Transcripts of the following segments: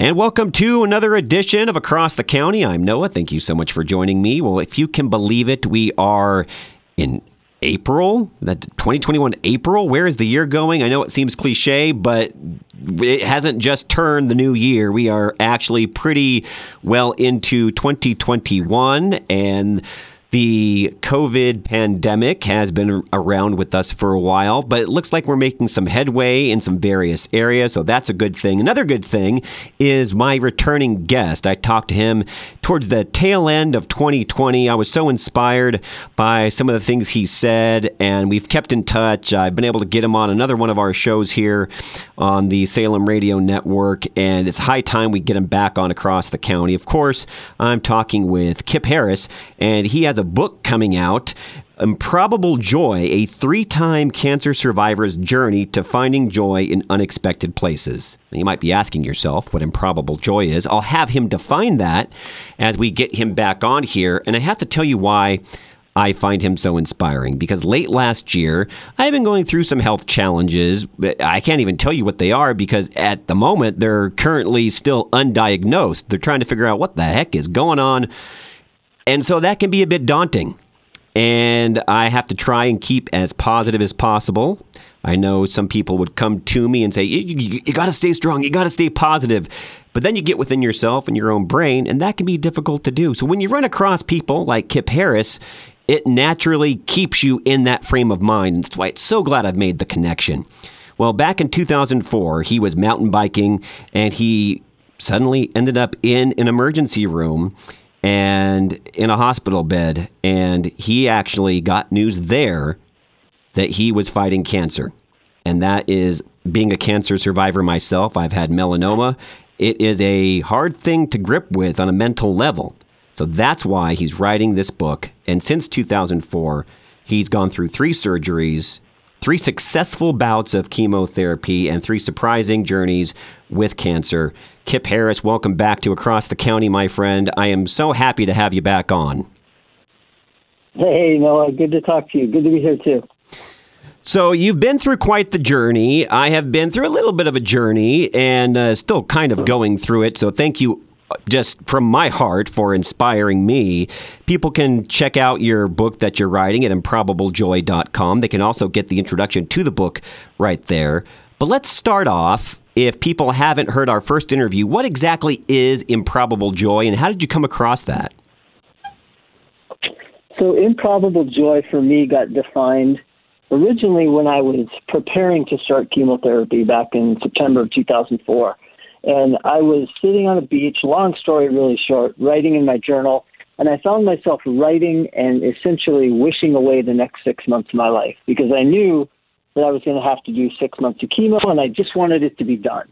And welcome to another edition of Across the County. I'm Noah. Thank you so much for joining me. Well, if you can believe it, we are in April, that 2021 April. Where is the year going? I know it seems cliche, but it hasn't just turned the new year. We are actually pretty well into 2021 and the COVID pandemic has been around with us for a while, but it looks like we're making some headway in some various areas, so that's a good thing. Another good thing is my returning guest. I talked to him towards the tail end of 2020. I was so inspired by some of the things he said, and we've kept in touch. I've been able to get him on another one of our shows here on the Salem Radio Network, and it's high time we get him back on across the county. Of course, I'm talking with Kipp Harris, and he has a book coming out. Improbable Joy, a three time cancer survivor's journey to finding joy in unexpected places. Now, you might be asking yourself what improbable joy is. I'll have him define that as we get him back on here. And I have to tell you why I find him so inspiring because late last year, I've been going through some health challenges. I can't even tell you what they are because at the moment, they're currently still undiagnosed. They're trying to figure out what the heck is going on and so that can be a bit daunting. And I have to try and keep as positive as possible. I know some people would come to me and say, You, you, you got to stay strong, you got to stay positive. But then you get within yourself and your own brain, and that can be difficult to do. So when you run across people like Kipp Harris, it naturally keeps you in that frame of mind. That's why it's so glad I've made the connection. Well, back in 2004, he was mountain biking and he suddenly ended up in an emergency room and in a hospital bed. And he actually got news there that he was fighting cancer. And that is being a cancer survivor myself. I've had melanoma. It is a hard thing to grip with on a mental level. So that's why he's writing this book. And since 2004, he's gone through three surgeries three successful bouts of chemotherapy and three surprising journeys with cancer. Kipp Harris, welcome back to Across the County, my friend. I am so happy to have you back on. Hey, Noah, good to talk to you. Good to be here, too. So you've been through quite the journey. I have been through a little bit of a journey and uh, still kind of going through it. So thank you just from my heart for inspiring me. People can check out your book that you're writing at improbablejoy.com. They can also get the introduction to the book right there. But let's start off. If people haven't heard our first interview, what exactly is Improbable Joy and how did you come across that? So, Improbable Joy for me got defined originally when I was preparing to start chemotherapy back in September of 2004. And I was sitting on a beach, long story really short, writing in my journal. And I found myself writing and essentially wishing away the next six months of my life because I knew that I was going to have to do six months of chemo and I just wanted it to be done.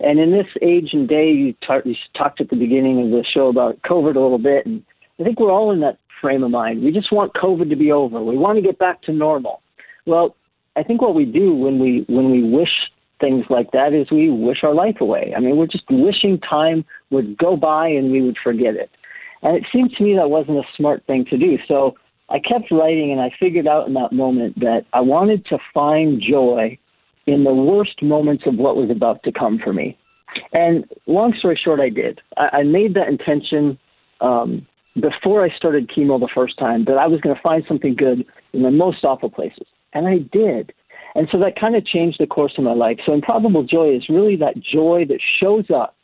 And in this age and day, you, tar- you talked at the beginning of the show about COVID a little bit. And I think we're all in that frame of mind. We just want COVID to be over. We want to get back to normal. Well, I think what we do when we when we wish things like that is we wish our life away. I mean, we're just wishing time would go by and we would forget it. And it seemed to me that wasn't a smart thing to do. So I kept writing and I figured out in that moment that I wanted to find joy in the worst moments of what was about to come for me. And long story short, I did. I, I made that intention um, before I started chemo the first time that I was going to find something good in the most awful places. And I did. And so that kind of changed the course of my life. So improbable joy is really that joy that shows up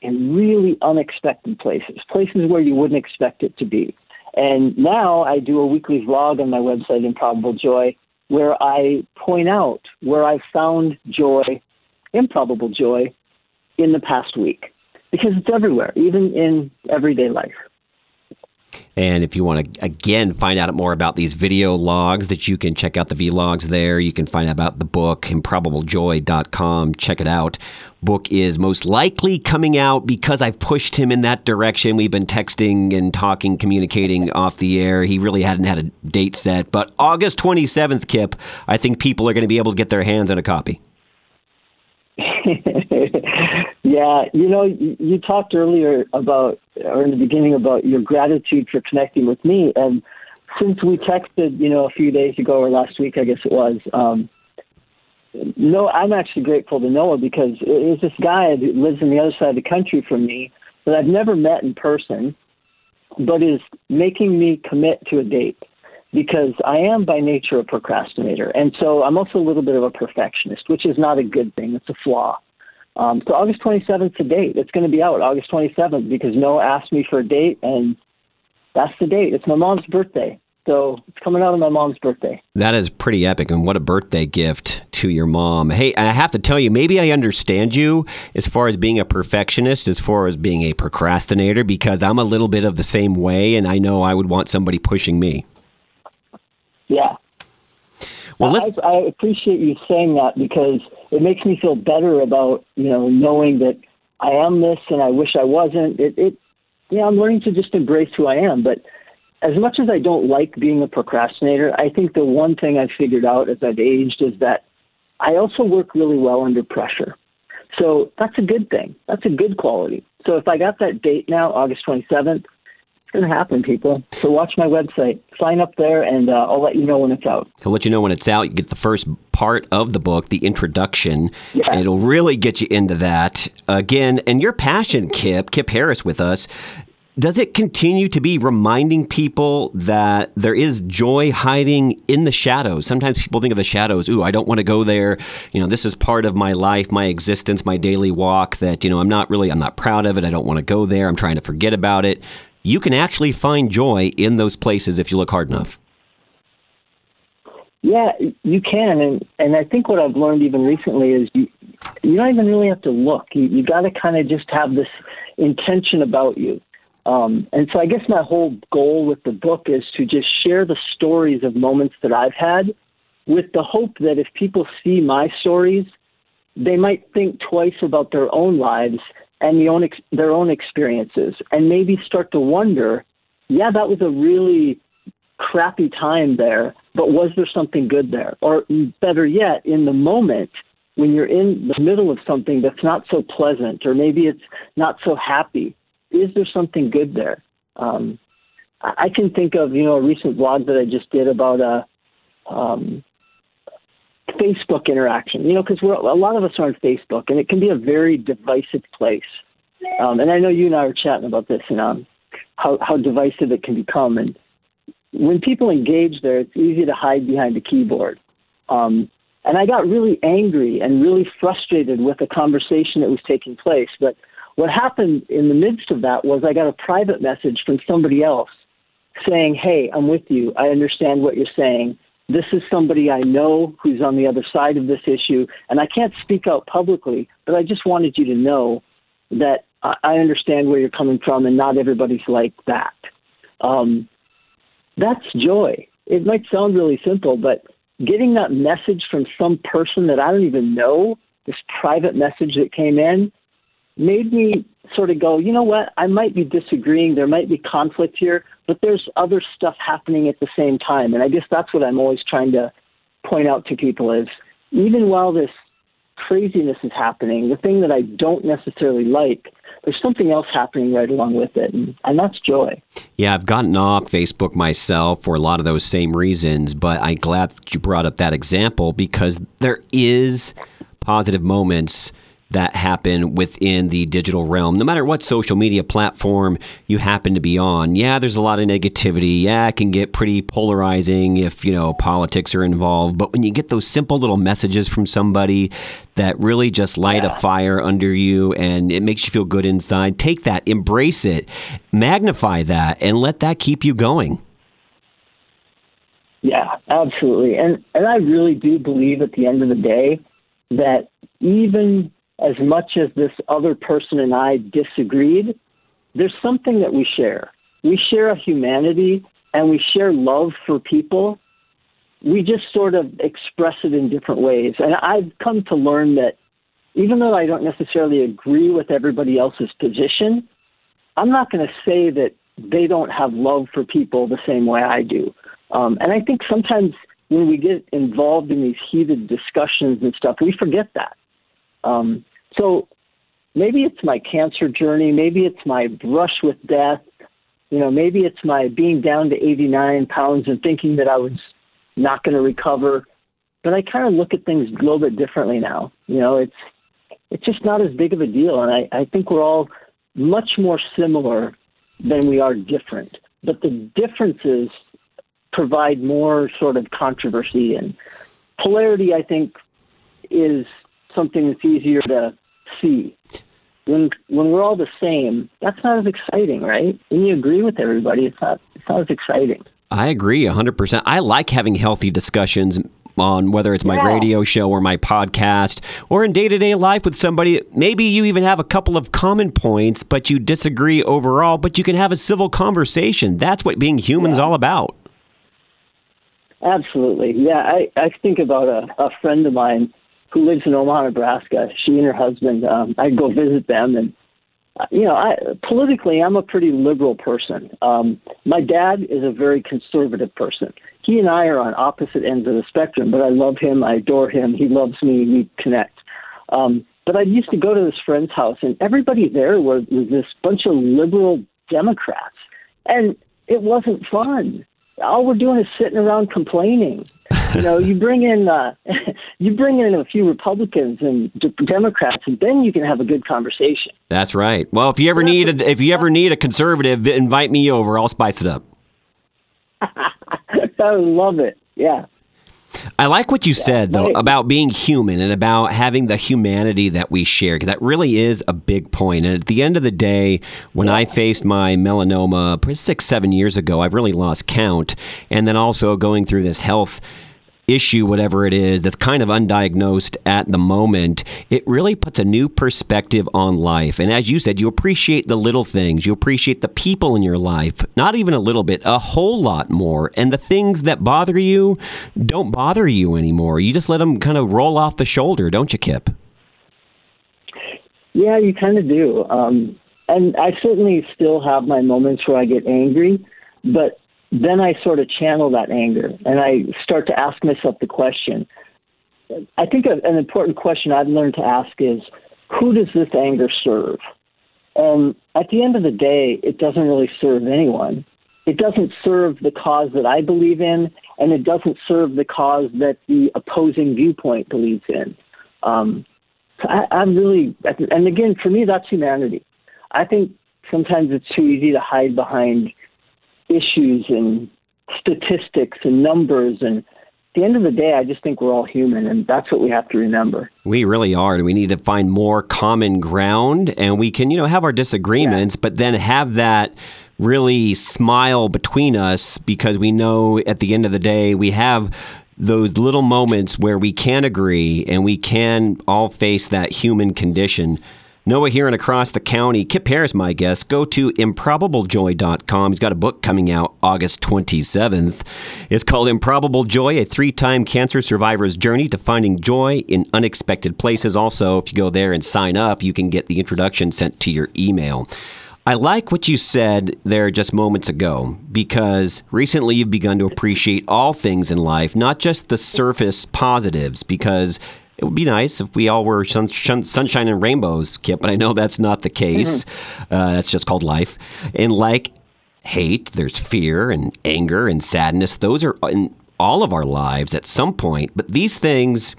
in really unexpected places, places where you wouldn't expect it to be. And now I do a weekly vlog on my website, Improbable Joy, where I point out where I've found joy, improbable joy, in the past week. Because it's everywhere, even in everyday life. And if you want to, again, find out more about these video logs, that you can check out the vlogs there. You can find out about the book, improbablejoy.com. Check it out. Book is most likely coming out because I've pushed him in that direction. We've been texting and talking, communicating off the air. He really hadn't had a date set. But August 27th, Kipp, I think people are going to be able to get their hands on a copy. Yeah, you know, you, talked earlier about, or in the beginning, about your gratitude for connecting with me. And since we texted, you know, a few days ago or last week, I guess it was, um, no, I'm actually grateful to Noah because it is this guy that lives on the other side of the country from me that I've never met in person, but is making me commit to a date because I am by nature a procrastinator. And so I'm also a little bit of a perfectionist, which is not a good thing. It's a flaw. Um, so August 27th is the date. It's going to be out August 27th because Noah asked me for a date, and that's the date. It's my mom's birthday. So it's coming out on my mom's birthday. That is pretty epic, and what a birthday gift to your mom. Hey, I have to tell you, maybe I understand you as far as being a perfectionist, as far as being a procrastinator, because I'm a little bit of the same way, and I know I would want somebody pushing me. Yeah. Well, I, I appreciate you saying that because it makes me feel better about you know knowing that I am this and I wish I wasn't. It, it yeah, I'm learning to just embrace who I am, but as much as I don't like being a procrastinator, I think the one thing I've figured out as I've aged is that I also work really well under pressure. So that's a good thing. That's a good quality. So if I got that date now, August 27th, it's going to happen, people. So watch my website, sign up there, and uh, I'll let you know when it's out. To let you know when it's out, you get the first part of the book, the introduction. Yeah. It'll really get you into that. Again, and your passion, Kipp, Kipp Harris with us, does it continue to be reminding people that there is joy hiding in the shadows? Sometimes people think of the shadows, ooh, I don't want to go there. You know, this is part of my life, my existence, my daily walk that, you know, I'm not really, I'm not proud of it. I don't want to go there. I'm trying to forget about it. You can actually find joy in those places if you look hard enough. Yeah, you can, and and I think what I've learned even recently is you you don't even really have to look. You you got to kind of just have this intention about you. Um, and so I guess my whole goal with the book is to just share the stories of moments that I've had with the hope that if people see my stories, they might think twice about their own lives and the own ex- their own experiences and maybe start to wonder, yeah, that was a really crappy time there, but was there something good there? Or better yet, in the moment, when you're in the middle of something that's not so pleasant or maybe it's not so happy, is there something good there? Um, I can think of you know a recent vlog that I just did about a um, Facebook interaction. You know, because a lot of us are on Facebook, and it can be a very divisive place. Um, and I know you and I were chatting about this, and um, how how divisive it can become. And when people engage there, it's easy to hide behind a keyboard. Um, and I got really angry and really frustrated with the conversation that was taking place, but what happened in the midst of that was I got a private message from somebody else saying, Hey, I'm with you. I understand what you're saying. This is somebody I know who's on the other side of this issue. And I can't speak out publicly, but I just wanted you to know that I understand where you're coming from and not everybody's like that. Um, that's joy. It might sound really simple, but getting that message from some person that I don't even know, this private message that came in, made me sort of go, you know what, I might be disagreeing, there might be conflict here, but there's other stuff happening at the same time. And I guess that's what I'm always trying to point out to people is even while this craziness is happening, the thing that I don't necessarily like, there's something else happening right along with it, and, that's joy. Yeah, I've gotten off Facebook myself for a lot of those same reasons, but I'm glad that you brought up that example because there is positive moments that happen within the digital realm, no matter what social media platform you happen to be on. Yeah, there's a lot of negativity. Yeah, it can get pretty polarizing if, you know, politics are involved. But when you get those simple little messages from somebody that really just light yeah. a fire under you and it makes you feel good inside, take that, embrace it, magnify that, and let that keep you going. Yeah, absolutely. And and I really do believe at the end of the day that even as much as this other person and I disagreed, there's something that we share. We share a humanity and we share love for people. We just sort of express it in different ways. And I've come to learn that even though I don't necessarily agree with everybody else's position, I'm not going to say that they don't have love for people the same way I do. Um, and I think sometimes when we get involved in these heated discussions and stuff, we forget that. Um, so maybe it's my cancer journey, maybe it's my brush with death, you know, maybe it's my being down to 89 pounds and thinking that I was not going to recover. but I kind of look at things a little bit differently now. You know, it's it's just not as big of a deal, and I, I think we're all much more similar than we are different. But the differences provide more sort of controversy and polarity. I think is something that's easier to see. When when we're all the same, that's not as exciting, right? When you agree with everybody, it's not it's not as exciting. I agree 100%. I like having healthy discussions on whether it's my Yeah. radio show or my podcast or in day to day life with somebody. Maybe you even have a couple of common points, but you disagree overall, but you can have a civil conversation. That's what being human is all about. Absolutely. Yeah, I, I think about a, a friend of mine who lives in Omaha, Nebraska. She and her husband, um, I go visit them, and uh, you know, I politically, I'm a pretty liberal person. Um, my dad is a very conservative person. He and I are on opposite ends of the spectrum, but I love him. I adore him. He loves me. We connect. Um, but I used to go to this friend's house, and everybody there was, was this bunch of liberal Democrats, and it wasn't fun. All we're doing is sitting around complaining. You know, you bring in uh, you bring in a few Republicans and d- Democrats, and then you can have a good conversation. That's right. Well, if you ever need a, if you ever need a conservative, invite me over. I'll spice it up. I love it. Yeah. I like what you said though right. about being human and about having the humanity that we share. that really is a big point. And at the end of the day, when I faced my melanoma six, seven years ago, I've really lost count. And then also going through this health issue, whatever it is, that's kind of undiagnosed at the moment, it really puts a new perspective on life. And as you said, you appreciate the little things, you appreciate the people in your life, not even a little bit, a whole lot more. And the things that bother you don't bother you anymore. You just let them kind of roll off the shoulder, don't you, Kipp? Yeah, you kind of do. Um, and I certainly still have my moments where I get angry, but then I sort of channel that anger and I start to ask myself the question. I think an important question I've learned to ask is who does this anger serve? And at the end of the day, it doesn't really serve anyone. It doesn't serve the cause that I believe in, and it doesn't serve the cause that the opposing viewpoint believes in. Um, so I, I'm really, and again, for me, that's humanity. I think sometimes it's too easy to hide behind issues and statistics and numbers. And at the end of the day, I just think we're all human, and that's what we have to remember. We really are. And we need to find more common ground and we can, you know, have our disagreements, but then have that really smile between us because we know at the end of the day we have those little moments where we can agree and we can all face that human condition. Noah here and across the county. Kipp Harris, my guest. Go to improbablejoy.com. He's got a book coming out August 27th. It's called Improbable Joy, a three time cancer survivor's journey to finding joy in unexpected places. Also, if you go there and sign up, you can get the introduction sent to your email. I like what you said there just moments ago because recently you've begun to appreciate all things in life, not just the surface positives, because it would be nice if we all were sun, shun, sunshine and rainbows, Kipp, but I know that's not the case. Uh, that's just called life. And like hate, there's fear and anger and sadness. Those are in all of our lives at some point. But these things,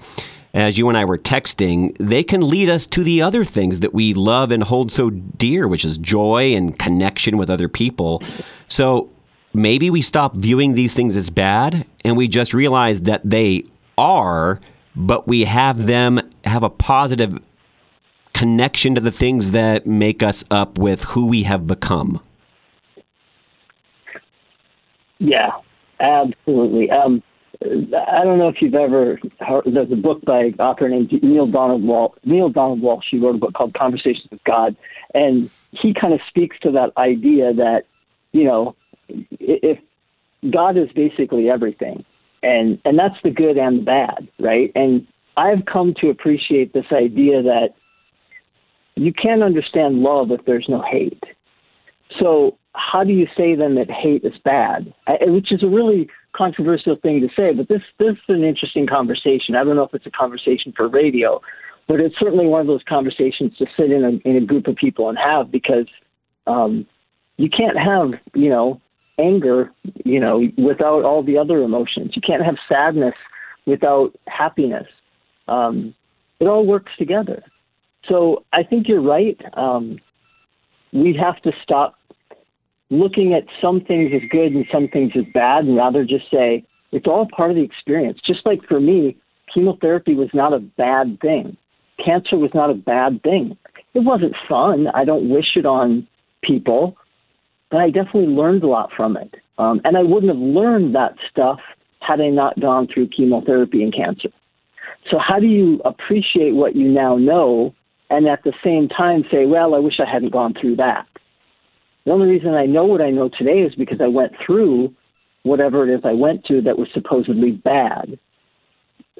as you and I were texting, they can lead us to the other things that we love and hold so dear, which is joy and connection with other people. So maybe we stop viewing these things as bad and we just realize that they are, but we have them have a positive connection to the things that make us up with who we have become. Yeah, absolutely. Um, I don't know if you've ever heard. There's a book by an author named Neale Donald Walsch. Neale Donald Walsch. He wrote a book called Conversations with God, and he kind of speaks to that idea that you know, if God is basically everything, and and that's the good and the bad, right? And I've come to appreciate this idea that you can't understand love if there's no hate. So how do you say then that hate is bad? I, which is a really controversial thing to say, but this this is an interesting conversation. I don't know if it's a conversation for radio, but it's certainly one of those conversations to sit in a, in a group of people and have because um, you can't have you know anger you know without all the other emotions. You can't have sadness without happiness. Um, it all works together. So I think you're right. Um, we have to stop looking at some things as good and some things as bad, and rather just say it's all part of the experience. Just like for me, chemotherapy was not a bad thing. Cancer was not a bad thing. It wasn't fun. I don't wish it on people, but I definitely learned a lot from it. Um, and I wouldn't have learned that stuff had I not gone through chemotherapy and cancer. So, how do you appreciate what you now know and at the same time say, well, I wish I hadn't gone through that? The only reason I know what I know today is because I went through whatever it is I went to that was supposedly bad.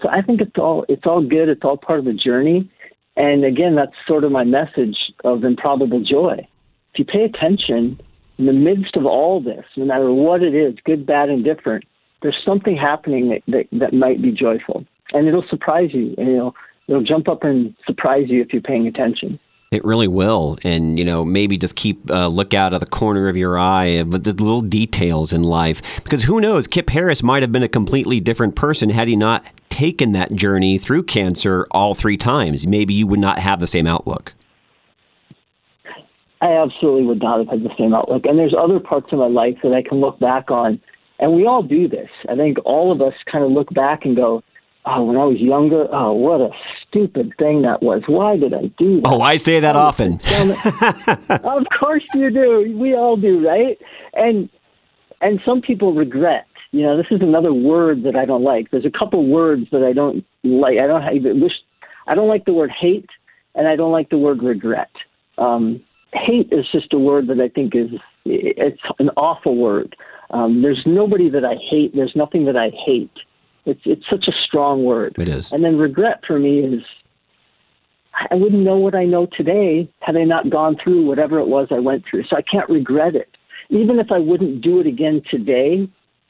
So I think it's all it's all good. It's all part of the journey. And again, that's sort of my message of improbable joy. If you pay attention in the midst of all this, no matter what it is, good, bad, and different, there's something happening that, that, that might be joyful. And it'll surprise you. And it'll, it'll jump up and surprise you if you're paying attention. It really will, and you know maybe just keep a uh, look out of the corner of your eye, but the little details in life. Because who knows, Kipp Harris might have been a completely different person had he not taken that journey through cancer all three times. Maybe you would not have the same outlook. I absolutely would not have had the same outlook. And there's other parts of my life that I can look back on, and we all do this. I think all of us kind of look back and go, oh, when I was younger, oh, what a stupid thing that was. Why did I do that? Oh, I say that often. of course you do. We all do, right? And and some people regret. You know, this is another word that I don't like. There's a couple words that I don't like. I don't I wish. I don't like the word hate, and I don't like the word regret. Um, hate is just a word that I think is it's an awful word. Um, there's nobody that I hate. There's nothing that I hate. It's it's such a strong word. It is. And then regret for me is I wouldn't know what I know today had I not gone through whatever it was I went through. So I can't regret it. Even if I wouldn't do it again today,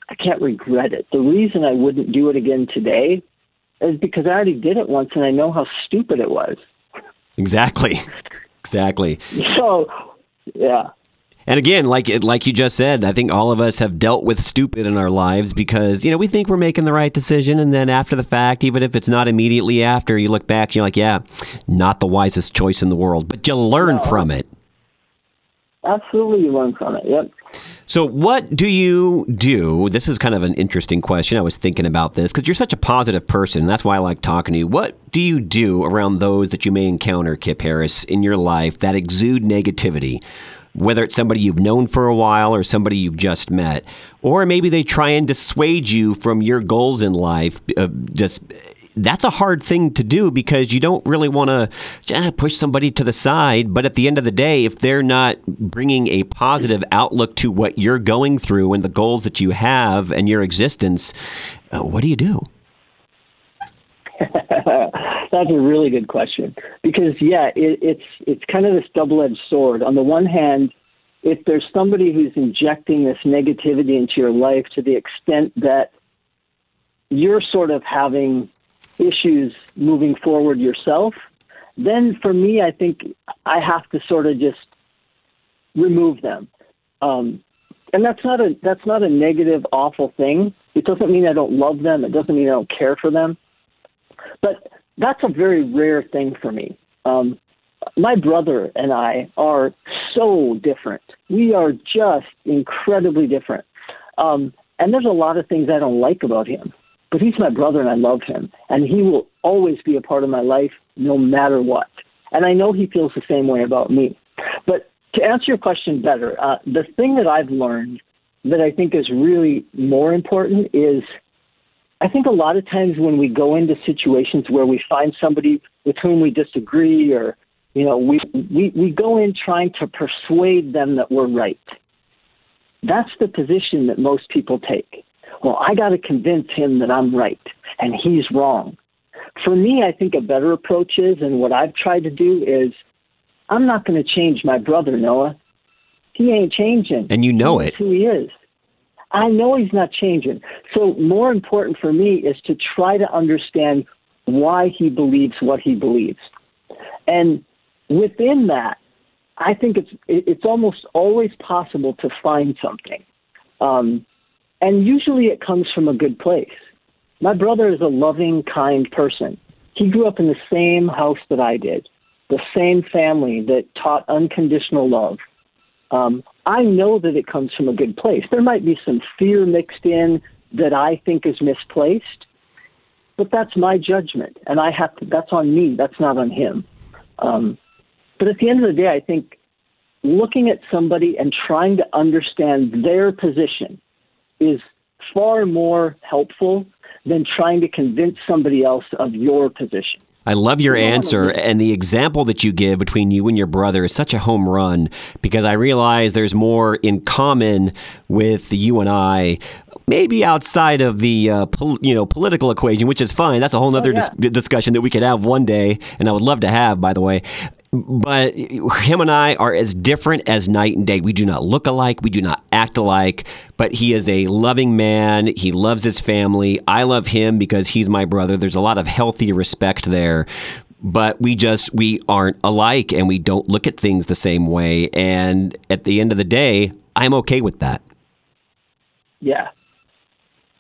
I can't regret it. The reason I wouldn't do it again today is because I already did it once and I know how stupid it was. Exactly. Exactly. So, yeah. And again, like like you just said, I think all of us have dealt with stupid in our lives because you know we think we're making the right decision, and then after the fact, even if it's not immediately after, you look back, and you're like, yeah, not the wisest choice in the world, but you learn no. from it. Absolutely, you learn from it. Yep. So, what do you do? This is kind of an interesting question. I was thinking about this because you're such a positive person, and that's why I like talking to you. What do you do around those that you may encounter, Kipp Harris, in your life that exude negativity? whether it's somebody you've known for a while or somebody you've just met, or maybe they try and dissuade you from your goals in life. Uh, just that's a hard thing to do because you don't really want to push somebody to the side. But at the end of the day, if they're not bringing a positive outlook to what you're going through and the goals that you have and your existence, uh, what do you do? That's a really good question because yeah, it, it's it's kind of this double-edged sword. On the one hand, if there's somebody who's injecting this negativity into your life to the extent that you're sort of having issues moving forward yourself, then for me, I think I have to sort of just remove them. Um, and that's not a that's not a negative, awful thing. It doesn't mean I don't love them. It doesn't mean I don't care for them. But that's a very rare thing for me. Um, my brother and I are so different. We are just incredibly different. Um, and there's a lot of things I don't like about him, but he's my brother and I love him. And he will always be a part of my life no matter what. And I know he feels the same way about me. But to answer your question better, uh, the thing that I've learned that I think is really more important is I think a lot of times when we go into situations where we find somebody with whom we disagree or you know we we, we go in trying to persuade them that we're right. That's the position that most people take. Well, I got to convince him that I'm right and he's wrong. For me, I think a better approach is, and what I've tried to do is, I'm not going to change my brother, Noah. He ain't changing. And you know He's it. Who he is. I know he's not changing. So, more important for me is to try to understand why he believes what he believes. And within that, I think it's it's almost always possible to find something, um, and usually it comes from a good place. My brother is a loving, kind person. He grew up in the same house that I did, the same family that taught unconditional love. Um, I know that it comes from a good place. There might be some fear mixed in that I think is misplaced, but that's my judgment, and I have to. That's on me. That's not on him. Um, but at the end of the day, I think looking at somebody and trying to understand their position is far more helpful than trying to convince somebody else of your position. I love your answer and the example that you give between you and your brother is such a home run because I realize there's more in common with you and I maybe outside of the uh, pol- you know political equation, which is fine. That's a whole other oh, yeah. dis- discussion that we could have one day, and I would love to have, by the way but him and I are as different as night and day. We do not look alike. We do not act alike. But he is a loving man. He loves his family. I love him because he's my brother. There's a lot of healthy respect there. But we just we aren't alike, and we don't look at things the same way. And at the end of the day, I'm okay with that. Yeah.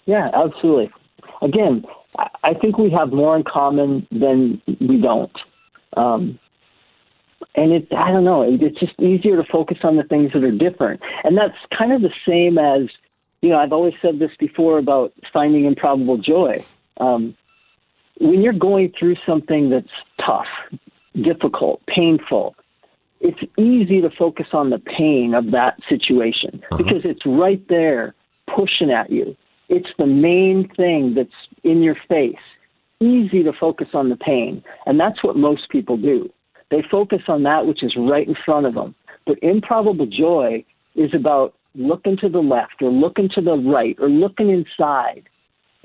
Yeah, absolutely. Again, I think we have more in common than we don't. Um, and it I don't know, it's just easier to focus on the things that are different. And that's kind of the same as you know, I've always said this before about finding improbable joy. Um, when you're going through something that's tough, difficult, painful, it's easy to focus on the pain of that situation uh-huh. because it's right there pushing at you. It's the main thing that's in your face. Easy to focus on the pain. And that's what most people do. They focus on that which is right in front of them. But improbable joy is about looking to the left or looking to the right or looking inside,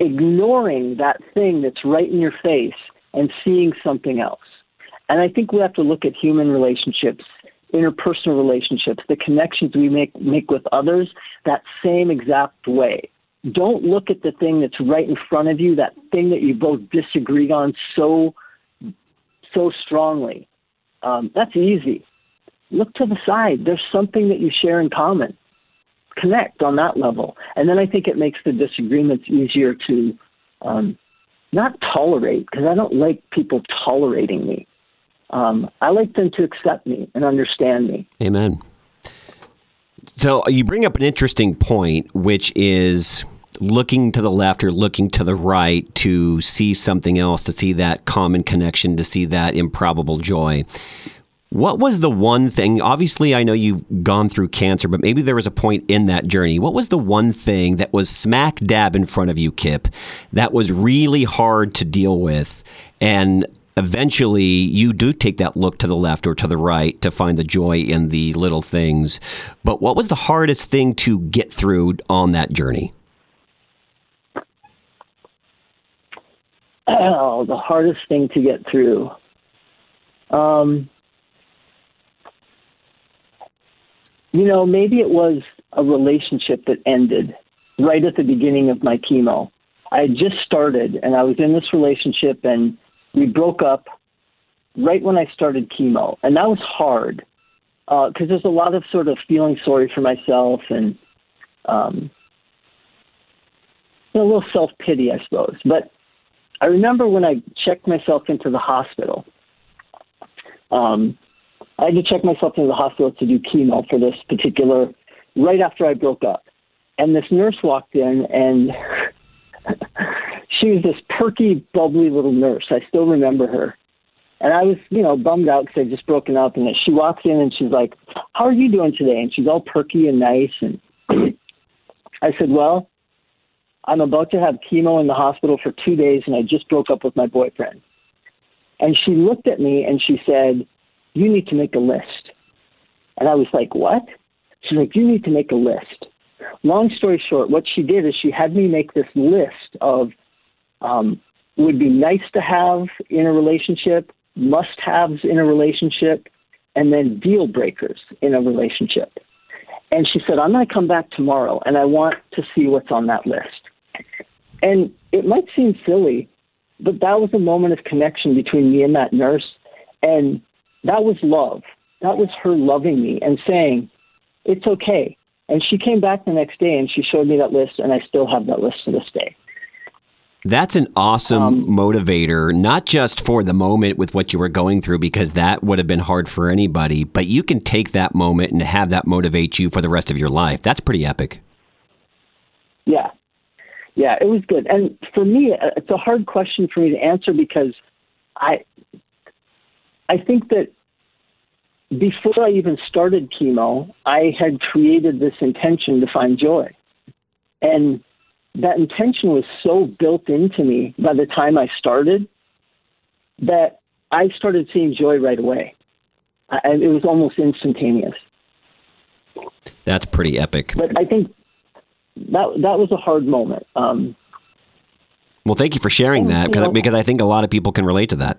ignoring that thing that's right in your face and seeing something else. And I think we have to look at human relationships, interpersonal relationships, the connections we make make with others that same exact way. Don't look at the thing that's right in front of you, that thing that you both disagree on so so strongly um, that's easy. Look to the side. There's something that you share in common. Connect on that level. And then I think it makes the disagreements easier to um, not tolerate, because I don't like people tolerating me. Um, I like them to accept me and understand me. Amen. So you bring up an interesting point, which is looking to the left or looking to the right to see something else, to see that common connection, to see that improbable joy. What was the one thing? Obviously, I know you've gone through cancer, but maybe there was a point in that journey. What was the one thing that was smack dab in front of you, Kipp, that was really hard to deal with? And eventually, you do take that look to the left or to the right to find the joy in the little things. But what was the hardest thing to get through on that journey? Oh, the hardest thing to get through. Um, you know, maybe it was a relationship that ended right at the beginning of my chemo. I had just started and I was in this relationship and we broke up right when I started chemo. And that was hard because uh, there's a lot of sort of feeling sorry for myself and um, a little self pity, I suppose. But I remember when I checked myself into the hospital. Um, I had to check myself into the hospital to do chemo for this particular, right after I broke up. And this nurse walked in, and she was this perky, bubbly little nurse. I still remember her. And I was, you know, bummed out because I'd just broken up. And she walks in and she's like, How are you doing today? And she's all perky and nice. And I said, Well, I'm about to have chemo in the hospital for two days and I just broke up with my boyfriend. And she looked at me and she said, You need to make a list. And I was like, What? She's like, You need to make a list. Long story short, what she did is she had me make this list of um, would be nice to have in a relationship, must haves in a relationship, and then deal breakers in a relationship. And she said, I'm going to come back tomorrow and I want to see what's on that list. And it might seem silly, but that was a moment of connection between me and that nurse. And that was love. That was her loving me and saying, it's okay. And she came back the next day and she showed me that list, and I still have that list to this day. That's an awesome um, motivator, not just for the moment with what you were going through, because that would have been hard for anybody, but you can take that moment and have that motivate you for the rest of your life. That's pretty epic. Yeah. Yeah, it was good. And for me, uh, it's a hard question for me to answer because I I think that before I even started chemo, I had created this intention to find joy. And that intention was so built into me by the time I started that I started seeing joy right away. And it was almost instantaneous. That's pretty epic. But I think that that was a hard moment. Um, well, thank you for sharing that because, because I think a lot of people can relate to that.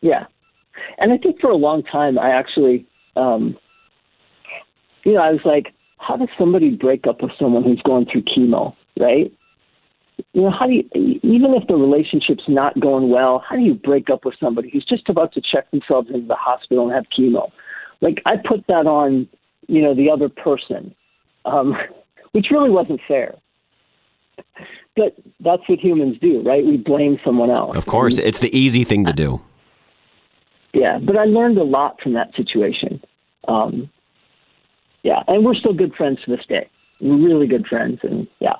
Yeah, and I think for a long time I actually, um, you know, I was like, how does somebody break up with someone who's going through chemo, right? You know, how do you, even if the relationship's not going well, how do you break up with somebody who's just about to check themselves into the hospital and have chemo? Like, I put that on, you know, the other person, um, which really wasn't fair. But that's what humans do, right? We blame someone else. Of course, and, it's the easy thing to do. Yeah, but I learned a lot from that situation. Um, yeah, and we're still good friends to this day. We're really good friends, and yeah.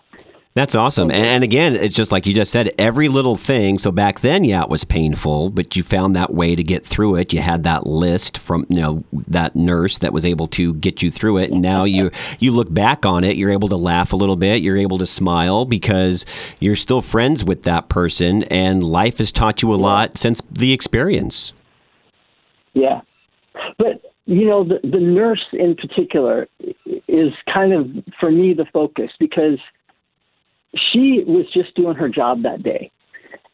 That's awesome. And, and, again, it's just like you just said, every little thing. So back then, yeah, it was painful, but you found that way to get through it. You had that list from, you know, that nurse that was able to get you through it. And now you you look back on it, you're able to laugh a little bit, you're able to smile because you're still friends with that person and life has taught you a lot since the experience. Yeah. But you know, the, the nurse in particular is kind of, for me, the focus because she was just doing her job that day.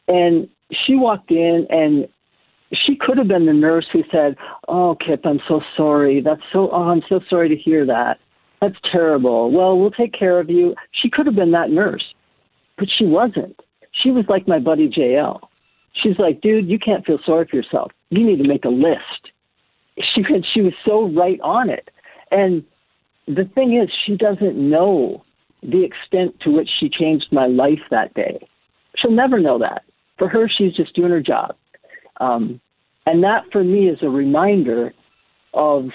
And she walked in and she could have been the nurse who said, Oh, Kipp, I'm so sorry. That's so, oh, I'm so sorry to hear that. That's terrible. Well, we'll take care of you. She could have been that nurse, but she wasn't. She was like my buddy JL. She's like, dude, you can't feel sorry for yourself. You need to make a list she she was so right on it. And the thing is, she doesn't know the extent to which she changed my life that day. She'll never know that. For her, she's just doing her job. Um, and that for me is a reminder of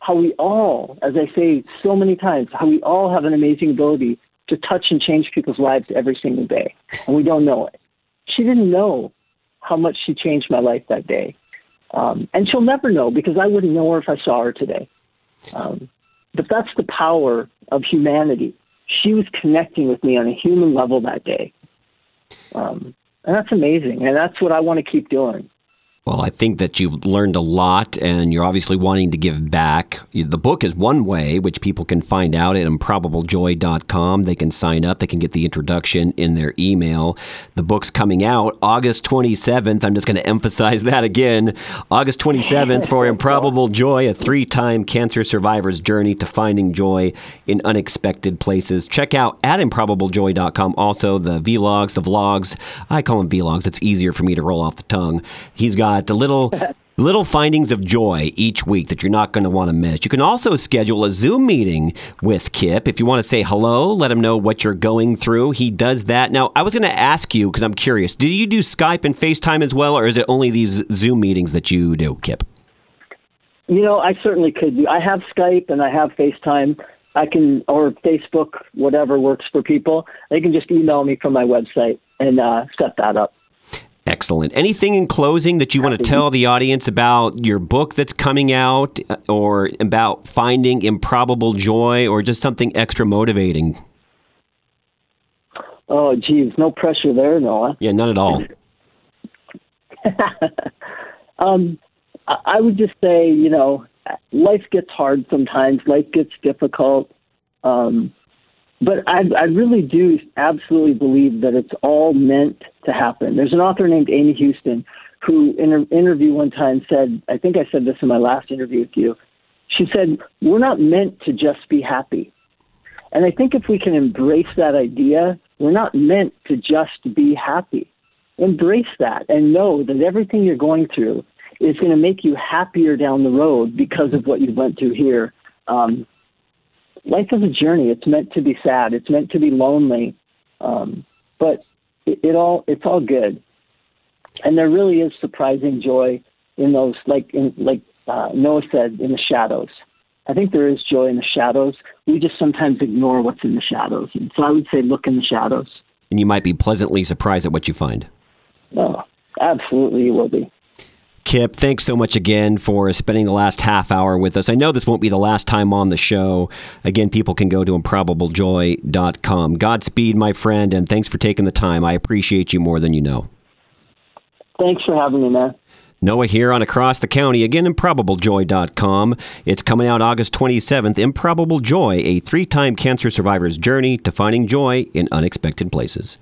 how we all, as I say so many times, how we all have an amazing ability to touch and change people's lives every single day. And we don't know it. She didn't know how much she changed my life that day. Um, and she'll never know because I wouldn't know her if I saw her today. Um, but that's the power of humanity. She was connecting with me on a human level that day. Um, and that's amazing. And that's what I want to keep doing. Well, I think that you've learned a lot and you're obviously wanting to give back. The book is one way, which people can find out at improbablejoy.com. They can sign up, they can get the introduction in their email. The book's coming out August 27th. I'm just going to emphasize that again. August 27th for Improbable Joy, a three time cancer survivor's journey to finding joy in unexpected places. Check out at improbablejoy.com also the vlogs, the vlogs. I call them vlogs, it's easier for me to roll off the tongue. He's got got little little findings of joy each week that you're not going to want to miss. You can also schedule a Zoom meeting with Kipp if you want to say hello, let him know what you're going through. He does that. Now, I was going to ask you because I'm curious, do you do Skype and FaceTime as well, or is it only these Zoom meetings that you do, Kipp? You know, I certainly could. I have Skype and I have FaceTime. I can, or Facebook, whatever works for people. They can just email me from my website and uh, set that up. Excellent. Anything in closing that you want to tell the audience about your book that's coming out uh, or about finding improbable joy or just something extra motivating? Oh, geez, no pressure there, Noah. Yeah, none at all. um, I would just say, you know, life gets hard sometimes, life gets difficult. Um, but I, I really do absolutely believe that it's all meant to happen. There's an author named Amy Houston who, in an interview one time, said, I think I said this in my last interview with you. She said, We're not meant to just be happy. And I think if we can embrace that idea, we're not meant to just be happy. Embrace that and know that everything you're going through is going to make you happier down the road because of what you went through here. Um, life is a journey. It's meant to be sad. It's meant to be lonely. Um, but it, it all it's all good, and there really is surprising joy in those, like in like uh, Noah said, in the shadows. I think there is joy in the shadows. We just sometimes ignore what's in the shadows, and so I would say look in the shadows. And you might be pleasantly surprised at what you find. Oh, absolutely, you will be. Kipp, thanks so much again for spending the last half hour with us. I know this won't be the last time on the show. Again, people can go to improbablejoy.com. Godspeed, my friend, and thanks for taking the time. I appreciate you more than you know. Thanks for having me, man. Noah here on Across the County, again, improbablejoy.com. It's coming out August 27th. Improbable Joy, a three time cancer survivor's journey to finding joy in unexpected places.